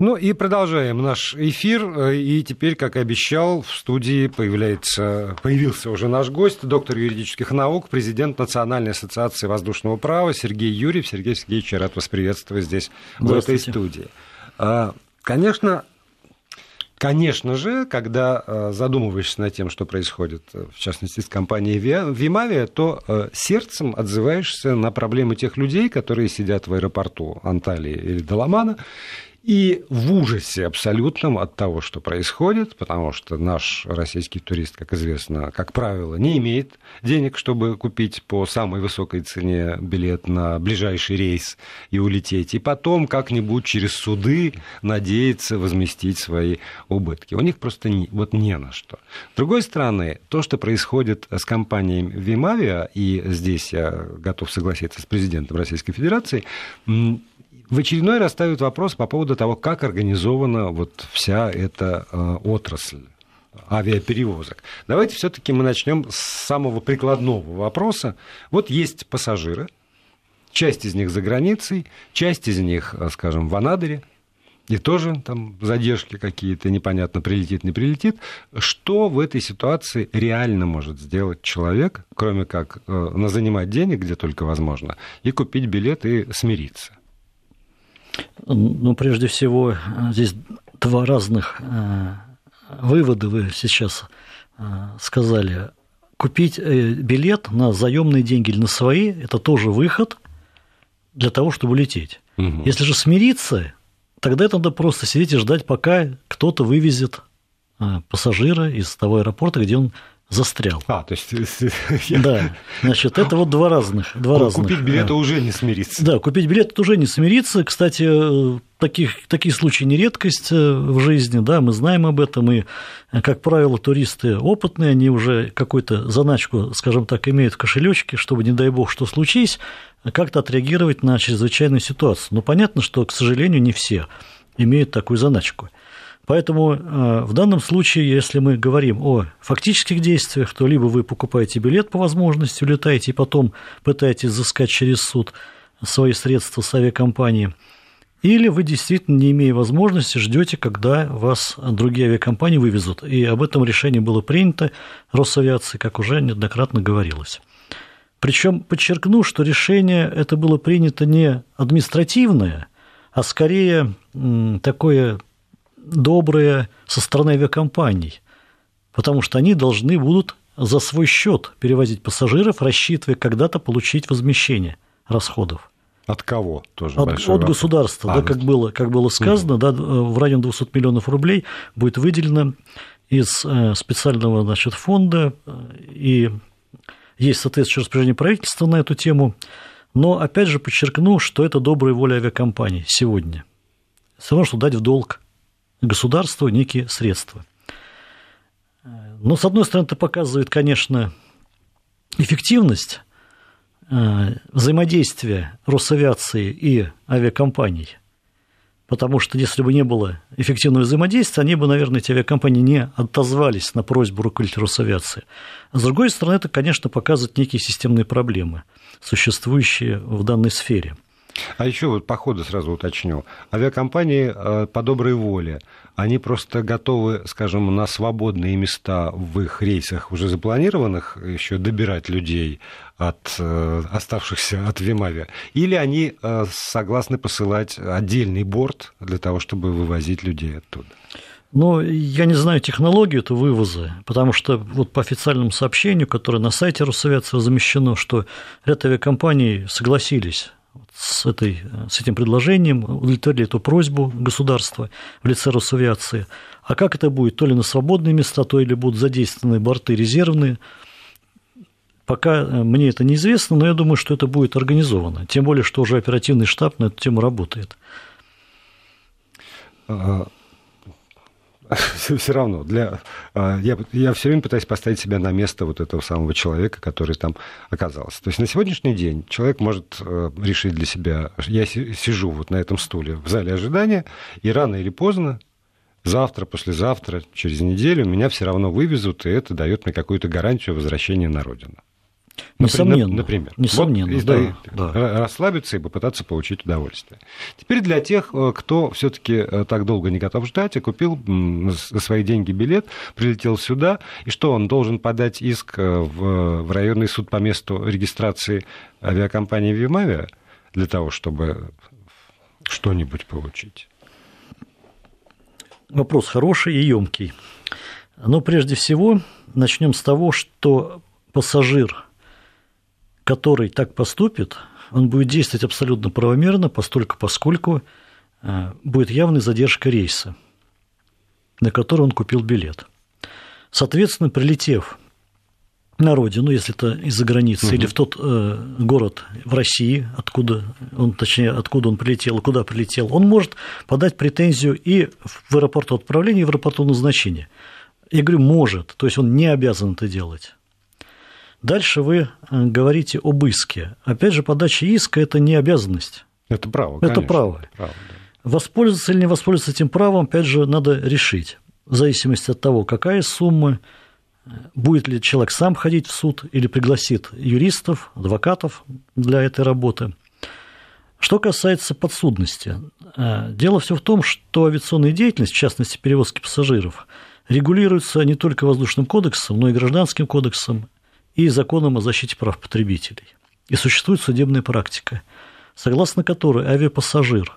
Ну и продолжаем наш эфир. И теперь, как и обещал, в студии появляется, появился уже наш гость, доктор юридических наук, президент Национальной ассоциации воздушного права Сергей Юрьев. Сергей Сергеевич, рад вас приветствовать здесь, в этой студии. А, конечно, Конечно же, когда а, задумываешься над тем, что происходит, в частности, с компанией Вимавия, то сердцем отзываешься на проблемы тех людей, которые сидят в аэропорту Анталии или Даламана и в ужасе абсолютном от того, что происходит, потому что наш российский турист, как известно, как правило, не имеет денег, чтобы купить по самой высокой цене билет на ближайший рейс и улететь, и потом как-нибудь через суды надеяться возместить свои убытки. У них просто не, вот не на что. С другой стороны, то, что происходит с компанией Вимавиа, и здесь я готов согласиться с президентом Российской Федерации, в очередной раз ставят вопрос по поводу того, как организована вот вся эта э, отрасль авиаперевозок. Давайте все-таки мы начнем с самого прикладного вопроса. Вот есть пассажиры, часть из них за границей, часть из них, э, скажем, в Анадыре, и тоже там задержки какие-то, непонятно, прилетит, не прилетит. Что в этой ситуации реально может сделать человек, кроме как э, занимать денег, где только возможно, и купить билет и смириться? Ну, прежде всего, здесь два разных э, вывода вы сейчас э, сказали. Купить э, билет на заемные деньги или на свои – это тоже выход для того, чтобы лететь. Угу. Если же смириться, тогда это надо просто сидеть и ждать, пока кто-то вывезет пассажира из того аэропорта, где он застрял. А, то есть... Да, значит, это вот два разных. Два разных. Купить билеты уже не смириться. Да, купить билет уже не смириться. Кстати, таких, такие случаи не редкость э, в жизни, да, мы знаем об этом, и, как правило, туристы опытные, они уже какую-то заначку, скажем так, имеют в кошелечке, чтобы, не дай бог, что случись, как-то отреагировать на чрезвычайную ситуацию. Но понятно, что, к сожалению, не все имеют такую заначку. Поэтому э, в данном случае, если мы говорим о фактических действиях, то либо вы покупаете билет по возможности, улетаете и потом пытаетесь взыскать через суд свои средства с авиакомпании, или вы действительно, не имея возможности, ждете, когда вас другие авиакомпании вывезут. И об этом решении было принято Росавиации, как уже неоднократно говорилось. Причем подчеркну, что решение это было принято не административное, а скорее такое добрые со стороны авиакомпаний, потому что они должны будут за свой счет перевозить пассажиров, рассчитывая когда-то получить возмещение расходов. От кого тоже От, от государства, а, да, как было, как было сказано, угу. да, в районе 200 миллионов рублей будет выделено из э, специального значит, фонда, и есть соответствующее распоряжение правительства на эту тему. Но опять же подчеркну, что это добрая воля авиакомпаний сегодня. Все равно, что дать в долг государству некие средства. Но, с одной стороны, это показывает, конечно, эффективность э, взаимодействия Росавиации и авиакомпаний. Потому что если бы не было эффективного взаимодействия, они бы, наверное, эти авиакомпании не отозвались на просьбу руководителя Росавиации. А с другой стороны, это, конечно, показывает некие системные проблемы, существующие в данной сфере – а еще вот по ходу сразу уточню. Авиакомпании э, по доброй воле, они просто готовы, скажем, на свободные места в их рейсах уже запланированных еще добирать людей от э, оставшихся от Вимавия? Или они э, согласны посылать отдельный борт для того, чтобы вывозить людей оттуда? Ну, я не знаю технологию этого вывоза, потому что вот по официальному сообщению, которое на сайте Росавиации замещено, что ряд авиакомпаний согласились с, этой, с этим предложением, удовлетворили эту просьбу государства в лице Росавиации. А как это будет? То ли на свободные места, то ли будут задействованы борты резервные. Пока э, мне это неизвестно, но я думаю, что это будет организовано. Тем более, что уже оперативный штаб на эту тему работает. Все равно для а, я, я все время пытаюсь поставить себя на место вот этого самого человека, который там оказался. То есть на сегодняшний день человек может э, решить для себя, я сижу вот на этом стуле в зале ожидания, и рано или поздно завтра, послезавтра, через неделю меня все равно вывезут, и это дает мне какую-то гарантию возвращения на родину. Несомненно. Например. Несомненно, вот, да, да. Расслабиться и попытаться получить удовольствие. Теперь для тех, э, кто все таки э, так долго не готов ждать, и купил за свои деньги билет, прилетел сюда, и что, он должен подать иск э, в, в районный суд по месту регистрации авиакомпании «Вимавиа» для того, чтобы что-нибудь получить? Вопрос хороший и емкий. Но прежде всего начнем с того, что пассажир, который так поступит, он будет действовать абсолютно правомерно, постольку поскольку э, будет явная задержка рейса, на который он купил билет. Соответственно, прилетев на родину, если это из-за границы, угу. или в тот э, город в России, откуда он, точнее, откуда он прилетел, куда прилетел, он может подать претензию и в аэропорту отправления, и в аэропорту назначения. Я говорю, может, то есть он не обязан это делать. Дальше вы э, говорите об иске. Опять же, подача иска – это не обязанность. Это право, Это конечно, право. Это право да. Воспользоваться или не воспользоваться этим правом, опять же, надо решить. В зависимости от того, какая сумма, будет ли человек сам ходить в суд или пригласит юристов, адвокатов для этой работы. Что касается подсудности, э, дело все в том, что авиационная деятельность, в частности перевозки пассажиров, регулируется не только воздушным кодексом, но и гражданским кодексом и законом о защите прав потребителей. И существует судебная практика, согласно которой авиапассажир,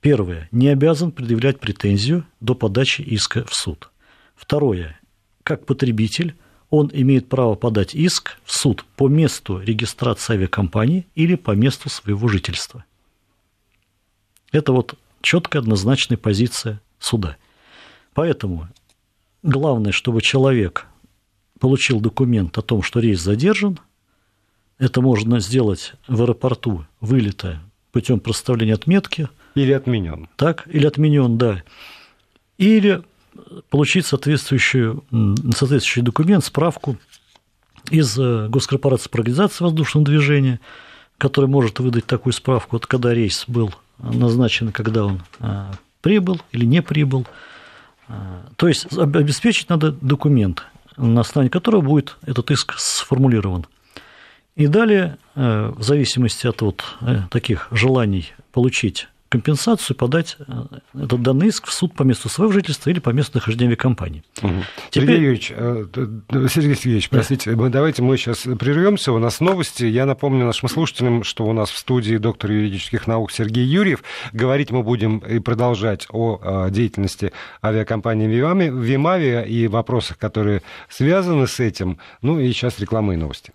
первое, не обязан предъявлять претензию до подачи иска в суд. Второе, как потребитель, он имеет право подать иск в суд по месту регистрации авиакомпании или по месту своего жительства. Это вот четкая однозначная позиция суда. Поэтому главное, чтобы человек получил документ о том, что рейс задержан. Это можно сделать в аэропорту вылета путем проставления отметки. Или отменен. Так, или отменен, да. Или получить соответствующий, соответствующий документ, справку из э, Госкорпорации по организации воздушного движения, который может выдать такую справку, вот когда рейс был назначен, когда он э, прибыл или не прибыл. Э, то есть обеспечить надо документ, на основании которого будет этот иск сформулирован. И далее, в зависимости от вот таких желаний получить компенсацию подать э, этот данный иск в суд по месту своего жительства или по месту нахождения авиакомпании. Угу. Теперь... Сергей Юрьевич, э, Сергей Сергеевич, простите, да. давайте мы сейчас прервемся, у нас новости. Я напомню нашим слушателям, что у нас в студии доктор юридических наук Сергей Юрьев. Говорить мы будем и продолжать о э, деятельности авиакомпании Вимавия и вопросах, которые связаны с этим. Ну и сейчас рекламы и новости.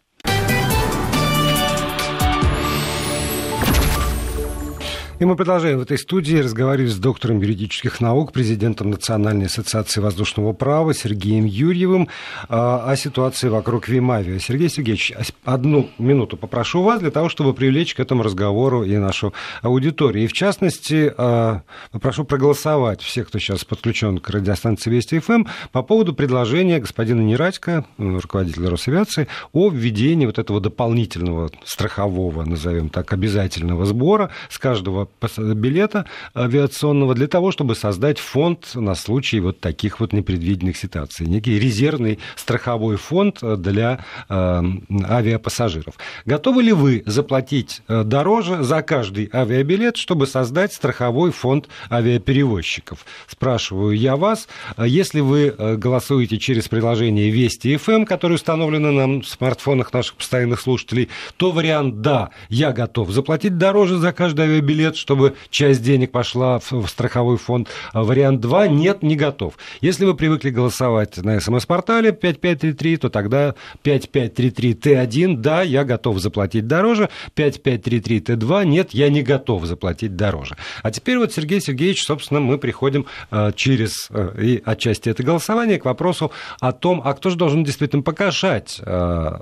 И мы продолжаем в этой студии разговаривать с доктором юридических наук, президентом Национальной ассоциации воздушного права Сергеем Юрьевым а, о ситуации вокруг Вимавиа. Сергей Сергеевич, одну минуту попрошу вас для того, чтобы привлечь к этому разговору и нашу аудиторию. И в частности, а, попрошу проголосовать всех, кто сейчас подключен к радиостанции Вести ФМ, по поводу предложения господина Нерадько, руководителя Росавиации, о введении вот этого дополнительного страхового, назовем так, обязательного сбора с каждого билета авиационного для того, чтобы создать фонд на случай вот таких вот непредвиденных ситуаций. Некий резервный страховой фонд для э, авиапассажиров. Готовы ли вы заплатить э, дороже за каждый авиабилет, чтобы создать страховой фонд авиаперевозчиков? Спрашиваю я вас. Если вы э, голосуете через приложение Вести FM, которое установлено на смартфонах наших постоянных слушателей, то вариант «да, я готов заплатить дороже за каждый авиабилет», чтобы часть денег пошла в страховой фонд. А вариант 2 – нет, не готов. Если вы привыкли голосовать на СМС-портале 5533, то тогда 5533Т1 – да, я готов заплатить дороже, 5533Т2 – нет, я не готов заплатить дороже. А теперь вот, Сергей Сергеевич, собственно, мы приходим э, через э, и отчасти это голосование к вопросу о том, а кто же должен действительно покашать э,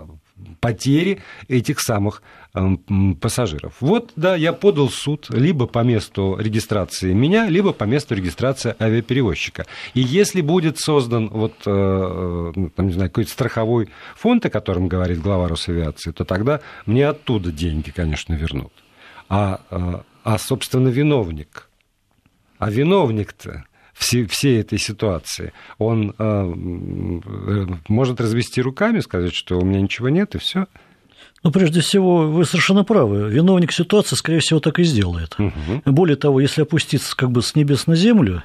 потери этих самых эм, пассажиров. Вот, да, я подал суд либо по месту регистрации меня, либо по месту регистрации авиаперевозчика. И если будет создан вот, э, э, там, не знаю, какой-то страховой фонд, о котором говорит глава Росавиации, то тогда мне оттуда деньги, конечно, вернут. А, э, а собственно, виновник. А виновник-то все, всей этой ситуации, он э, может развести руками, сказать, что у меня ничего нет, и все. Ну, прежде всего, вы совершенно правы. Виновник ситуации, скорее всего, так и сделает. Угу. Более того, если опуститься как бы с небес на землю,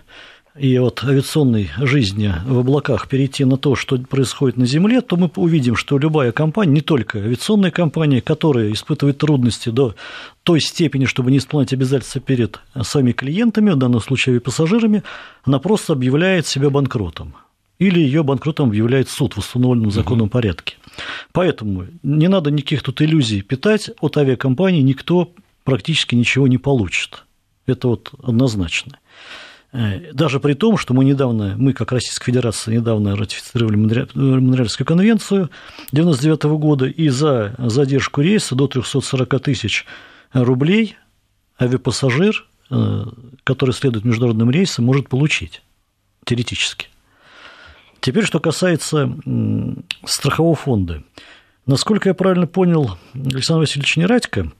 и от авиационной жизни в облаках перейти на то, что происходит на Земле, то мы увидим, что любая компания, не только авиационная компания, которая испытывает трудности до той степени, чтобы не исполнять обязательства перед своими клиентами, в данном случае пассажирами, она просто объявляет себя банкротом. Или ее банкротом объявляет суд в установленном законном угу. порядке. Поэтому не надо никаких тут иллюзий питать. От авиакомпании никто практически ничего не получит. Это вот однозначно. Э, даже при том, что мы недавно, мы как Российская Федерация недавно ратифицировали Монреальскую конвенцию 1999 года, и за задержку рейса до 340 тысяч рублей авиапассажир, э, который следует международным рейсам, может получить теоретически. Теперь, что касается страхового фонда. Насколько я правильно понял Александр Васильевич Нерадько,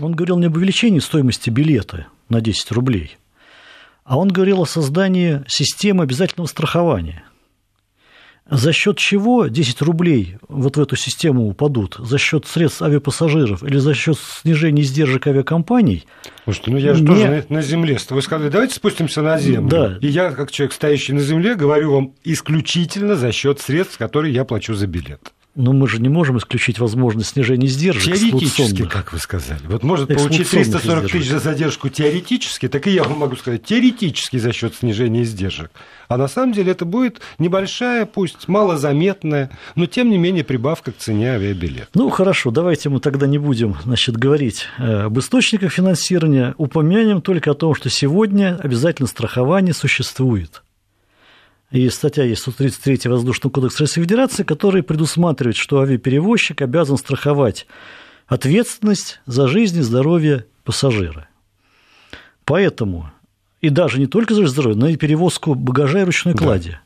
он говорил не об увеличении стоимости билета на 10 рублей – а он говорил о создании системы обязательного страхования. За счет чего 10 рублей вот в эту систему упадут? За счет средств авиапассажиров или за счет снижения издержек авиакомпаний? Слушайте, ну я же не... тоже на, на земле. Вы сказали, давайте спустимся на землю. Да. И я, как человек, стоящий на земле, говорю вам исключительно за счет средств, которые я плачу за билет. Но мы же не можем исключить возможность снижения издержек. Теоретически, как вы сказали. Вот может получить 340 издержек. тысяч за задержку теоретически, так и я могу сказать теоретически за счет снижения издержек. А на самом деле это будет небольшая, пусть малозаметная, но тем не менее прибавка к цене авиабилета. Ну хорошо, давайте мы тогда не будем значит, говорить э, об источниках финансирования, упомянем только о том, что сегодня обязательно страхование существует. И статья есть 133 Воздушного кодекса Российской Федерации, который предусматривает, что авиаперевозчик обязан страховать ответственность за жизнь и здоровье пассажира. Поэтому, и даже не только за здоровье, но и перевозку багажа и ручной да. клади.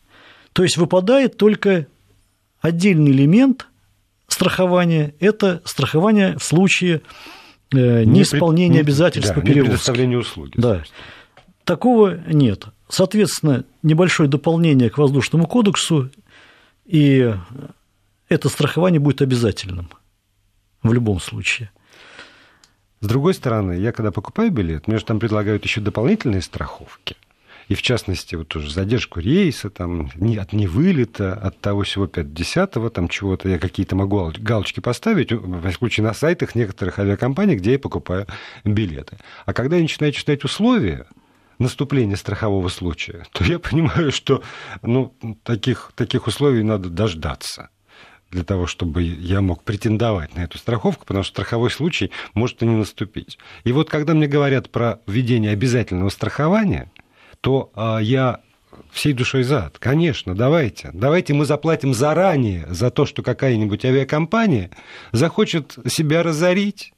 То есть выпадает только отдельный элемент страхования – это страхование в случае э, неисполнения не, обязательств да, по перевозке. предоставления услуги. Да. Такого нет. Соответственно, небольшое дополнение к воздушному кодексу, и это страхование будет обязательным в любом случае. С другой стороны, я когда покупаю билет, мне же там предлагают еще дополнительные страховки. И в частности, вот тоже задержку рейса, там, от невылета, от того всего 50-го, там чего-то, я какие-то могу галочки поставить, в случае на сайтах некоторых авиакомпаний, где я покупаю билеты. А когда я начинаю читать условия, наступления страхового случая, то я понимаю, что ну, таких, таких условий надо дождаться для того, чтобы я мог претендовать на эту страховку, потому что страховой случай может и не наступить. И вот когда мне говорят про введение обязательного страхования, то а, я всей душой за. Конечно, давайте. Давайте мы заплатим заранее за то, что какая-нибудь авиакомпания захочет себя разорить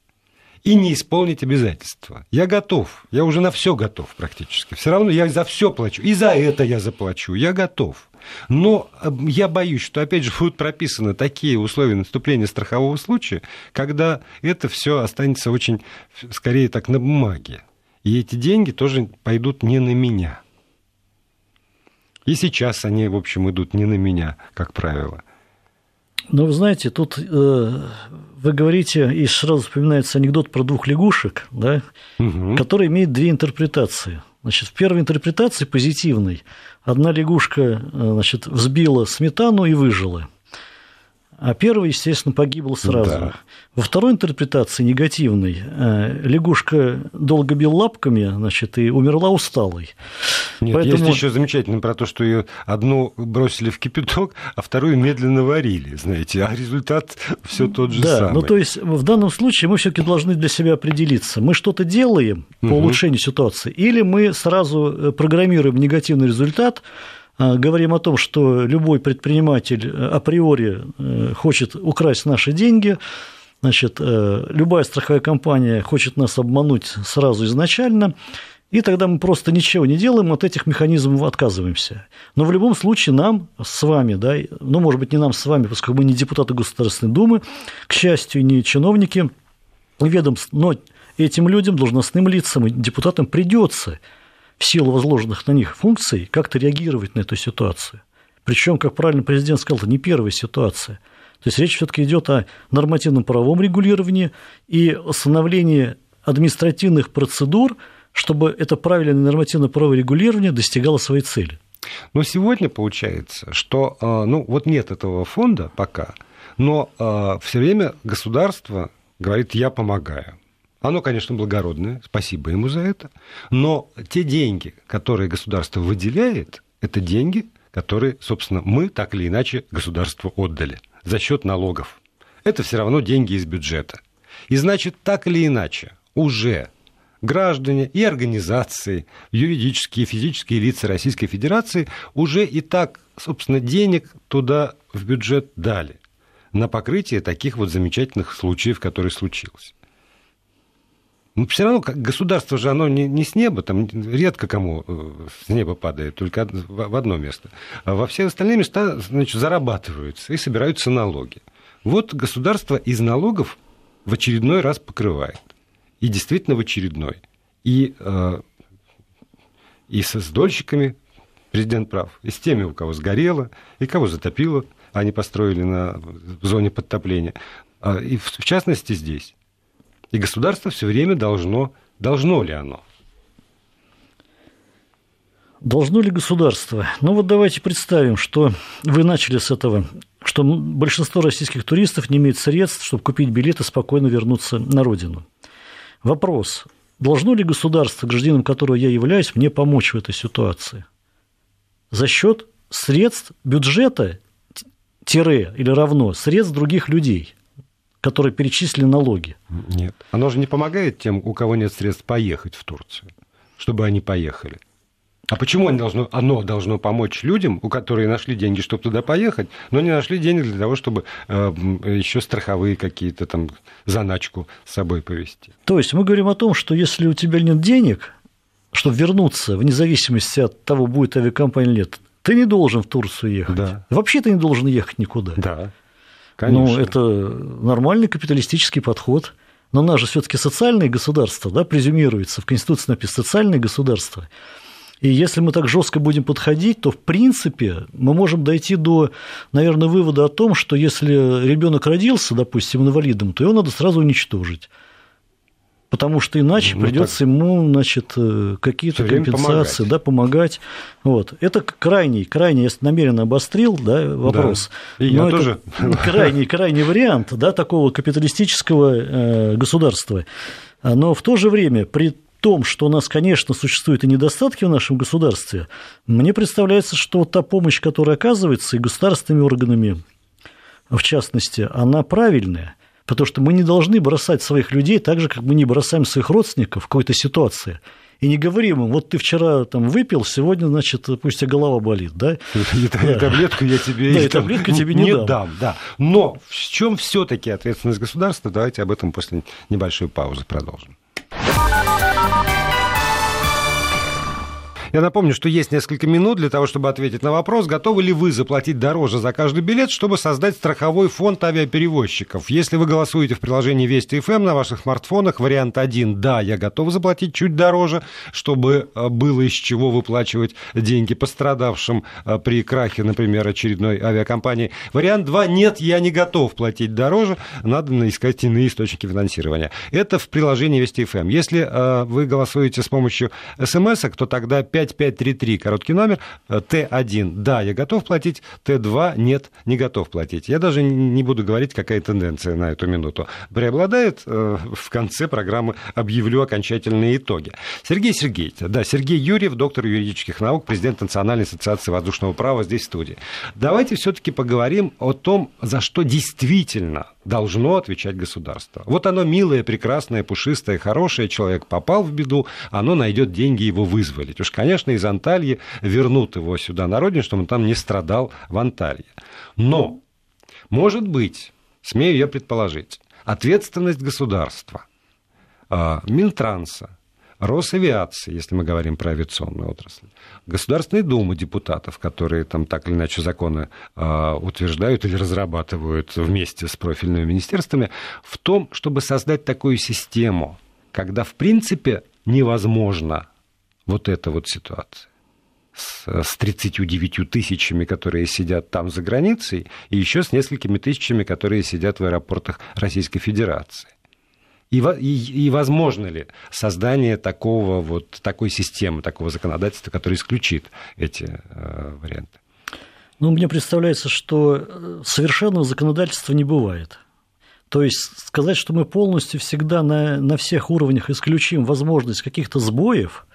и не исполнить обязательства. Я готов, я уже на все готов практически. Все равно я за все плачу, и за это я заплачу, я готов. Но э, я боюсь, что, опять же, будут прописаны такие условия наступления страхового случая, когда это все останется очень, скорее так, на бумаге. И эти деньги тоже пойдут не на меня. И сейчас они, в общем, идут не на меня, как правило. Ну, вы знаете, тут э, вы говорите, и сразу вспоминается анекдот про двух лягушек, да, угу. который имеет две интерпретации. Значит, в первой интерпретации позитивной одна лягушка э, значит, взбила сметану и выжила – а первый, естественно, погибл сразу. Да. Во второй интерпретации, негативной, э, лягушка долго бил лапками, значит, и умерла усталой. Нет, Поэтому... есть еще замечательно про то, что ее одну бросили в кипяток, а вторую медленно варили, знаете, а результат все тот же да, самый. ну то есть в данном случае мы все-таки должны для себя определиться, мы что-то делаем по угу. улучшению ситуации, или мы сразу э, программируем негативный результат, говорим о том, что любой предприниматель э, априори э, хочет украсть наши деньги, значит, э, любая страховая компания хочет нас обмануть сразу изначально, и тогда мы просто ничего не делаем, от этих механизмов отказываемся. Но в любом случае нам с вами, да, ну, может быть, не нам с вами, поскольку мы не депутаты Государственной Думы, к счастью, не чиновники ведомств, но этим людям, должностным лицам и депутатам придется в силу возложенных на них функций как-то реагировать на эту ситуацию. Причем, как правильно президент сказал, это не первая ситуация. То есть речь все-таки идет о нормативном правовом регулировании и установлении административных процедур, чтобы это правильное нормативное правовое регулирование достигало своей цели. Но сегодня получается, что э, ну, вот нет этого фонда пока, но э, все время государство говорит, я помогаю. Оно, конечно, благородное, спасибо ему за это, но те деньги, которые государство выделяет, это деньги, которые, собственно, мы так или иначе государству отдали за счет налогов. Это все равно деньги из бюджета. И значит, так или иначе, уже граждане и организации, юридические и физические лица Российской Федерации уже и так, собственно, денег туда в бюджет дали на покрытие таких вот замечательных случаев, которые случилось. Ну, все равно государство же, оно не, не с неба, там редко кому э, с неба падает, только в одно место. А во все остальные места, значит, зарабатываются и собираются налоги. Вот государство из налогов в очередной раз покрывает. И действительно в очередной. И, э, и со сдольщиками президент прав, и с теми, у кого сгорело, и кого затопило, они построили на в зоне подтопления. А, и в частности здесь. И государство все время должно, должно ли оно? Должно ли государство? Ну вот давайте представим, что вы начали с этого, что большинство российских туристов не имеет средств, чтобы купить билет и спокойно вернуться на родину. Вопрос, должно ли государство, гражданином которого я являюсь, мне помочь в этой ситуации? За счет средств бюджета тире или равно средств других людей – которые перечислили налоги. Нет. Оно же не помогает тем, у кого нет средств поехать в Турцию, чтобы они поехали. А почему оно должно, оно должно помочь людям, у которых нашли деньги, чтобы туда поехать, но не нашли денег для того, чтобы э, еще страховые какие-то там заначку с собой повезти? То есть мы говорим о том, что если у тебя нет денег, чтобы вернуться, вне зависимости от того, будет авиакомпания или нет, ты не должен в Турцию ехать. Да. Вообще ты не должен ехать никуда. Да. Конечно. Ну, это нормальный капиталистический подход. Но у нас же все-таки социальное государство, да, презюмируется, в Конституции написано социальное государство. И если мы так жестко будем подходить, то в принципе мы можем дойти до, наверное, вывода о том, что если ребенок родился, допустим, инвалидом, то его надо сразу уничтожить потому что иначе ну, придется так... ему, значит, э, какие-то компенсации, помогать. да, помогать. Вот. Это крайний, крайний, я намеренно обострил, да, вопрос. Да. И Но я это тоже. Крайний, крайний вариант, да, такого капиталистического э, государства. Но в то же время при том, что у нас, конечно, существуют и недостатки в нашем государстве, мне представляется, что та помощь, которая оказывается и государственными органами, в частности, она правильная – Потому что мы не должны бросать своих людей так же, как мы не бросаем своих родственников в какой-то ситуации. И не говорим им, вот ты вчера там выпил, сегодня, значит, пусть тебя голова болит, да? И таблетку я тебе, да, и таблетку тебе не, не дам. Да. Но в чем все-таки ответственность государства? Давайте об этом после небольшой паузы продолжим. Я напомню, что есть несколько минут для того, чтобы ответить на вопрос, готовы ли вы заплатить дороже за каждый билет, чтобы создать страховой фонд авиаперевозчиков. Если вы голосуете в приложении Вести ФМ на ваших смартфонах, вариант 1 – да, я готов заплатить чуть дороже, чтобы э, было из чего выплачивать деньги пострадавшим э, при крахе, например, очередной авиакомпании. Вариант 2 – нет, я не готов платить дороже, надо искать иные источники финансирования. Это в приложении Вести ФМ. Если э, вы голосуете с помощью смс, то тогда 5 5533, короткий номер, э, Т1, да, я готов платить, Т2, нет, не готов платить. Я даже не буду говорить, какая тенденция на эту минуту преобладает. Э, в конце программы объявлю окончательные итоги. Сергей Сергеевич, да, Сергей Юрьев, доктор юридических наук, президент Национальной ассоциации воздушного права здесь в студии. Давайте все-таки поговорим о том, за что действительно должно отвечать государство. Вот оно милое, прекрасное, пушистое, хорошее, человек попал в беду, оно найдет деньги его вызволить. Уж, конечно, из Антальи вернут его сюда на родину, чтобы он там не страдал в Анталье. Но, может быть, смею я предположить, ответственность государства, а, Минтранса, Росавиации, если мы говорим про авиационную отрасль, Государственной Думы депутатов, которые там так или иначе законы э, утверждают или разрабатывают вместе с профильными министерствами, в том, чтобы создать такую систему, когда в принципе невозможно вот эта вот ситуация. с, с 39 тысячами, которые сидят там за границей, и еще с несколькими тысячами, которые сидят в аэропортах Российской Федерации. И, и, и возможно ли создание такого вот, такой системы, такого законодательства, которое исключит эти э, варианты? Ну, мне представляется, что э, совершенного законодательства не бывает. То есть сказать, что мы полностью всегда на, на всех уровнях исключим возможность каких-то сбоев,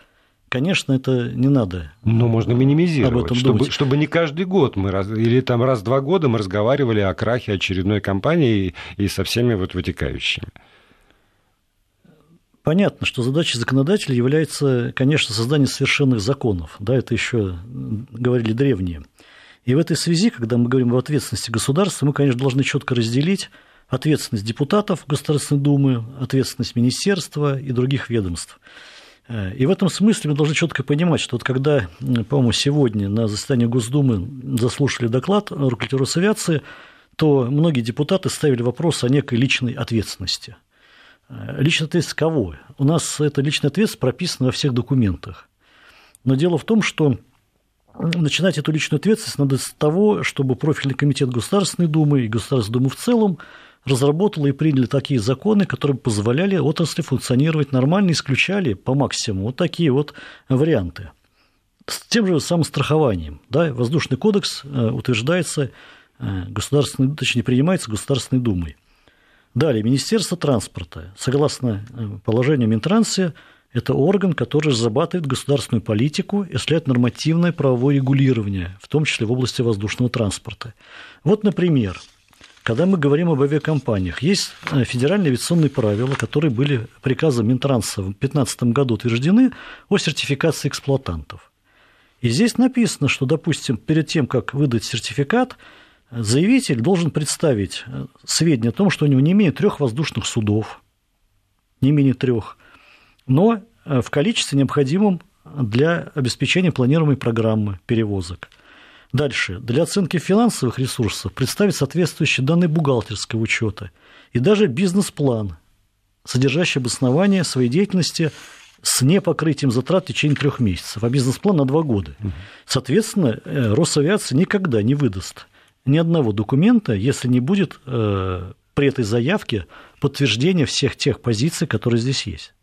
конечно, это не надо. Но можно минимизировать, об этом чтобы, чтобы не каждый год мы раз, или там раз в два года мы разговаривали о крахе очередной компании и, и со всеми вот вытекающими. Понятно, что задачей законодателя является, конечно, создание совершенных законов. Да, это еще говорили древние. И в этой связи, когда мы говорим об ответственности государства, мы, конечно, должны четко разделить ответственность депутатов Государственной Думы, ответственность министерства и других ведомств. И в этом смысле мы должны четко понимать, что вот когда, по-моему, сегодня на заседании Госдумы заслушали доклад руководителя Росавиации, то многие депутаты ставили вопрос о некой личной ответственности. Личная ответственность кого? У нас эта личная ответственность прописана во всех документах. Но дело в том, что начинать эту личную ответственность надо с того, чтобы профильный комитет Государственной Думы и Государственной Думы в целом разработала и приняли такие законы, которые позволяли отрасли функционировать нормально, исключали по максимуму вот такие вот варианты. С тем же самым страхованием. Да, воздушный кодекс э, утверждается э, государственной, точнее, принимается Государственной Думой. Далее, Министерство транспорта. Согласно э, положению Минтрансе, это орган, который разрабатывает государственную политику и осуществляет нормативное правовое регулирование, в том числе в области воздушного транспорта. Вот, например, когда мы говорим об авиакомпаниях, есть э, федеральные авиационные правила, которые были приказом Минтранса в 2015 году утверждены о сертификации эксплуатантов. И здесь написано, что, допустим, перед тем, как выдать сертификат, заявитель должен представить э, сведения о том, что у него не менее трех воздушных судов, не менее трех, но э, в количестве необходимом для обеспечения планируемой программы перевозок – Дальше. Для оценки финансовых ресурсов представить соответствующие данные бухгалтерского учета и даже бизнес-план, содержащий обоснование своей деятельности с непокрытием затрат в течение трех месяцев, а бизнес-план на два года. Соответственно, э, Росавиация никогда не выдаст ни одного документа, если не будет э, при этой заявке подтверждения всех тех позиций, которые здесь есть.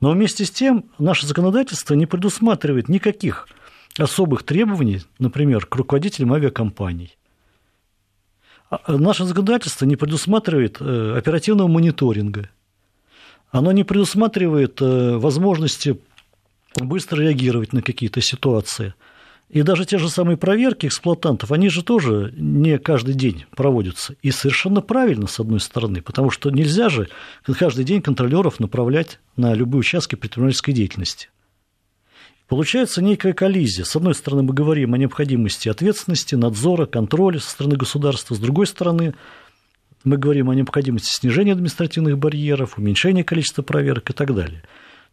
Но вместе с тем наше законодательство не предусматривает никаких особых требований, например, к руководителям авиакомпаний. А, а наше законодательство не предусматривает э, оперативного мониторинга. Оно не предусматривает э, возможности быстро реагировать на какие-то ситуации. И даже те же самые проверки эксплуатантов, они же тоже не каждый день проводятся. И совершенно правильно, с одной стороны, потому что нельзя же каждый день контролеров направлять на любые участки предпринимательской деятельности. Получается некая коллизия. С одной стороны, мы говорим о необходимости ответственности, надзора, контроля со стороны государства. С другой стороны, мы говорим о необходимости снижения административных барьеров, уменьшения количества проверок и так далее.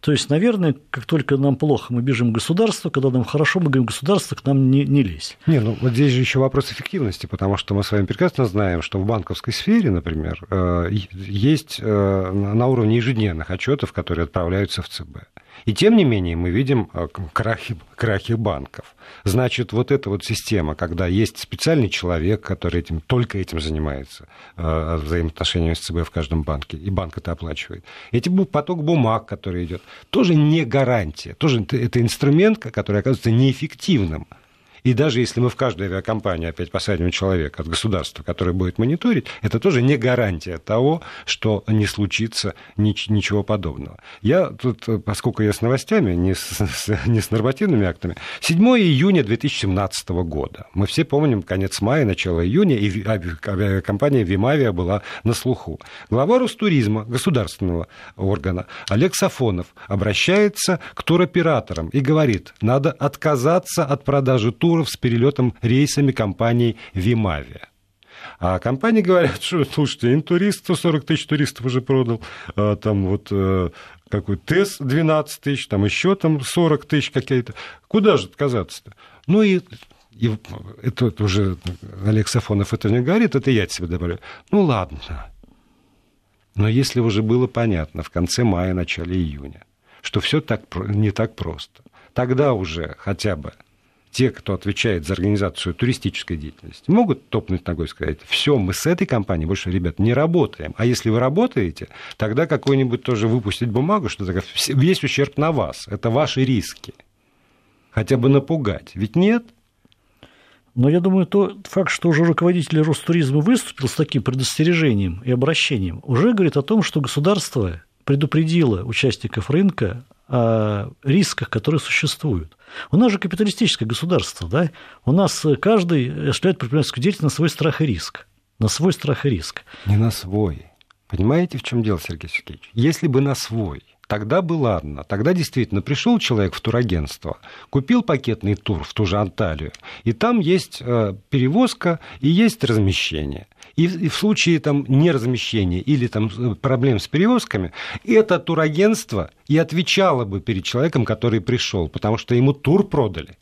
То есть, наверное, как только нам плохо, мы бежим к государству, когда нам хорошо, мы говорим, государство к нам не, не лезь. Не, ну вот здесь же еще вопрос эффективности, потому что мы с вами прекрасно знаем, что в банковской сфере, например, э, есть э, на уровне ежедневных отчетов, которые отправляются в ЦБ. И тем не менее мы видим э, крахи, крахи банков. Значит, вот эта вот система, когда есть специальный человек, который этим, только этим занимается, э, взаимоотношениями с ЦБ в каждом банке, и банк это оплачивает. Эти поток бумаг, который идет, тоже не гарантия, тоже это инструмент, который оказывается неэффективным. И даже если мы в каждой авиакомпании опять посадим человека от государства, который будет мониторить, это тоже не гарантия того, что не случится ничего подобного. Я тут, поскольку я с новостями, не с, не с нормативными актами, 7 июня 2017 года. Мы все помним конец мая, начало июня, и авиакомпания Вимавия была на слуху. Глава Ростуризма, государственного органа, Олег Сафонов обращается к туроператорам и говорит, надо отказаться от продажи тур туров с перелетом рейсами компании «Вимавия». А компании говорят, что, слушайте, интурист 140 тысяч туристов уже продал, а, там вот э, какой ТЭС 12 тысяч, там еще там 40 тысяч какие-то. Куда же отказаться-то? Ну и, и это уже Олег Сафонов это не говорит, это я тебе добавляю. Ну ладно. Но если уже было понятно в конце мая, начале июня, что все так, не так просто, тогда уже хотя бы те, кто отвечает за организацию туристической деятельности, могут топнуть ногой и сказать, все, мы с этой компанией больше, ребят, не работаем. А если вы работаете, тогда какой-нибудь тоже выпустить бумагу, что весь ущерб на вас, это ваши риски. Хотя бы напугать. Ведь нет, но я думаю, тот факт, что уже руководитель Ростуризма выступил с таким предостережением и обращением, уже говорит о том, что государство предупредило участников рынка рисках, которые существуют. У нас же капиталистическое государство, да? У нас каждый осуществляет предпринимательскую деятельность на свой страх и риск. На свой страх и риск. Не на свой. Понимаете, в чем дело, Сергей Сергеевич? Если бы на свой, тогда бы ладно. Тогда действительно пришел человек в турагентство, купил пакетный тур в ту же Анталию, и там есть э, перевозка и есть размещение. И, и в случае там неразмещения или там э, проблем с перевозками, это турагентство и отвечало бы перед человеком, который пришел, потому что ему тур продали.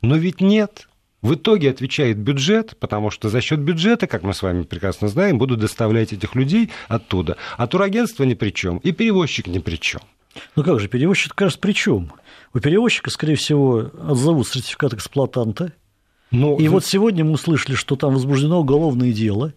Но ведь нет. В итоге отвечает бюджет, потому что за счет бюджета, как мы с вами прекрасно знаем, будут доставлять этих людей оттуда. А турагентство ни при чем, и перевозчик ни при чем. Ну как же, перевозчик, кажется, при чем? У перевозчика, скорее всего, отзовут сертификат эксплуатанта. Но... И вот сегодня мы услышали, что там возбуждено уголовное дело.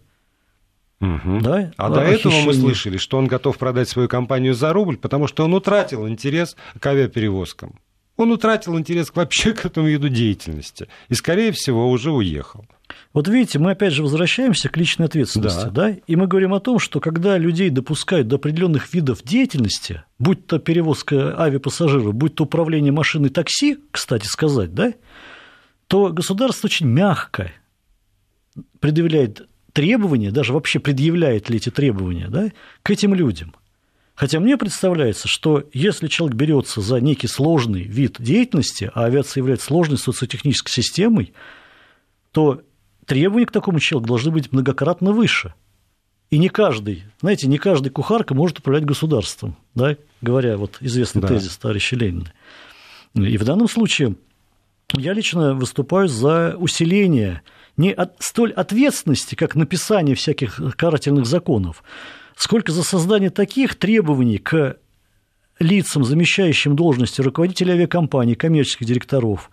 Угу. Да? А до этого мы слышали, что он готов продать свою компанию за рубль, потому что он утратил интерес к авиаперевозкам он утратил интерес вообще к этому виду деятельности и, скорее всего, уже уехал. Вот видите, мы опять же возвращаемся к личной ответственности, да. да? И мы говорим о том, что когда людей допускают до определенных видов деятельности, будь то перевозка авиапассажиров, будь то управление машиной такси, кстати сказать, да, то государство очень мягко предъявляет требования, даже вообще предъявляет ли эти требования да, к этим людям – Хотя мне представляется, что если человек берется за некий сложный вид деятельности, а авиация является сложной социотехнической системой, то требования к такому человеку должны быть многократно выше. И не каждый, знаете, не каждый кухарка может управлять государством, да, говоря вот известный да. тезис товарища Ленина. И в данном случае я лично выступаю за усиление не от, столь ответственности, как написание всяких карательных законов, сколько за создание таких требований к лицам, замещающим должности руководителей авиакомпаний, коммерческих директоров,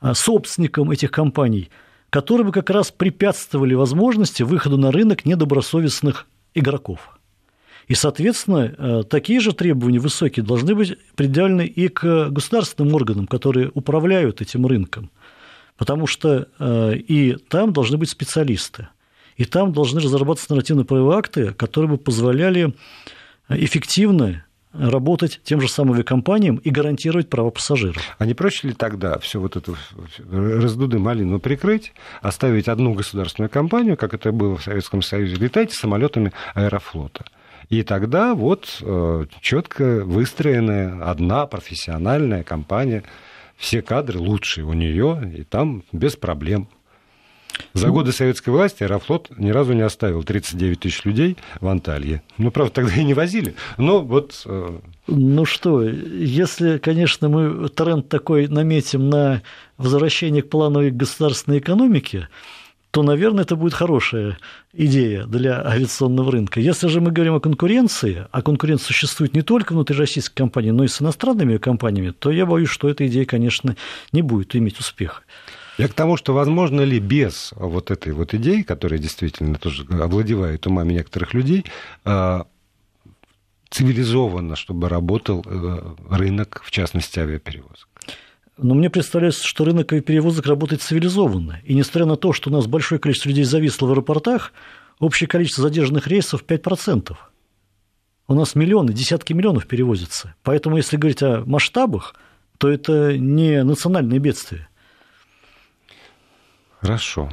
а, собственникам этих компаний, которые бы как раз препятствовали возможности выхода на рынок недобросовестных игроков. И, соответственно, э, такие же требования высокие должны быть предъявлены и к государственным органам, которые управляют этим рынком, потому что э, и там должны быть специалисты. И там должны разрабатываться нормативно-правовые акты, которые бы позволяли эффективно работать тем же самым авиакомпаниям и гарантировать права пассажиров. А не проще ли тогда все вот это раздуды малину прикрыть, оставить одну государственную компанию, как это было в Советском Союзе, летайте самолетами аэрофлота? И тогда вот э, четко выстроенная одна профессиональная компания, все кадры лучшие у нее, и там без проблем. За годы советской власти Аэрофлот ни разу не оставил 39 тысяч людей в Анталье. Ну, правда, тогда и не возили, но вот... Э, ну что, если, конечно, мы тренд такой наметим на возвращение к плановой государственной экономике, то, наверное, это будет хорошая идея для авиационного рынка. Если же мы говорим о конкуренции, а конкуренция существует не только внутри российской компании, но и с иностранными компаниями, то я боюсь, что эта идея, конечно, не будет иметь успеха. Я к тому, что возможно ли без вот этой вот идеи, которая действительно тоже овладевает умами некоторых людей, а, цивилизованно, чтобы работал э, рынок, в частности, авиаперевозок? Но мне представляется, что рынок авиаперевозок работает цивилизованно. И несмотря на то, что у нас большое количество людей зависло в аэропортах, общее количество задержанных рейсов 5%. У нас миллионы, десятки миллионов перевозятся. Поэтому, если говорить о масштабах, то это не национальное бедствие. Хорошо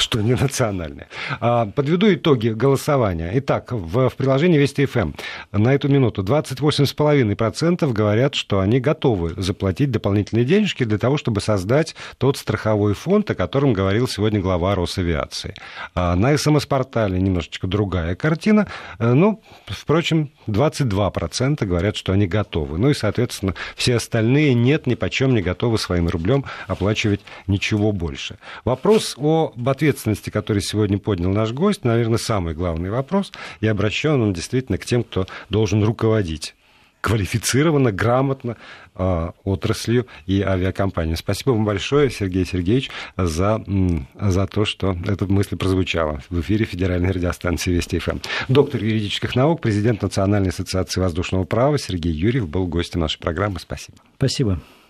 что не национальное. А, подведу итоги голосования. Итак, в, в приложении Вести ФМ на эту минуту 28,5% говорят, что они готовы заплатить дополнительные денежки для того, чтобы создать тот страховой фонд, о котором говорил сегодня глава Росавиации. А на СМС-портале немножечко другая картина. Э, ну, впрочем, 22% говорят, что они готовы. Ну и, соответственно, все остальные нет, ни почем не готовы своим рублем оплачивать ничего больше. Вопрос о об ответственности, который сегодня поднял наш гость, наверное, самый главный вопрос, и обращен он действительно к тем, кто должен руководить квалифицированно, грамотно э, отраслью и авиакомпанией. Спасибо вам большое, Сергей Сергеевич, за, за то, что эта мысль прозвучала в эфире федеральной радиостанции Вести ФМ. Доктор юридических наук, президент Национальной ассоциации воздушного права Сергей Юрьев был гостем нашей программы. Спасибо. Спасибо.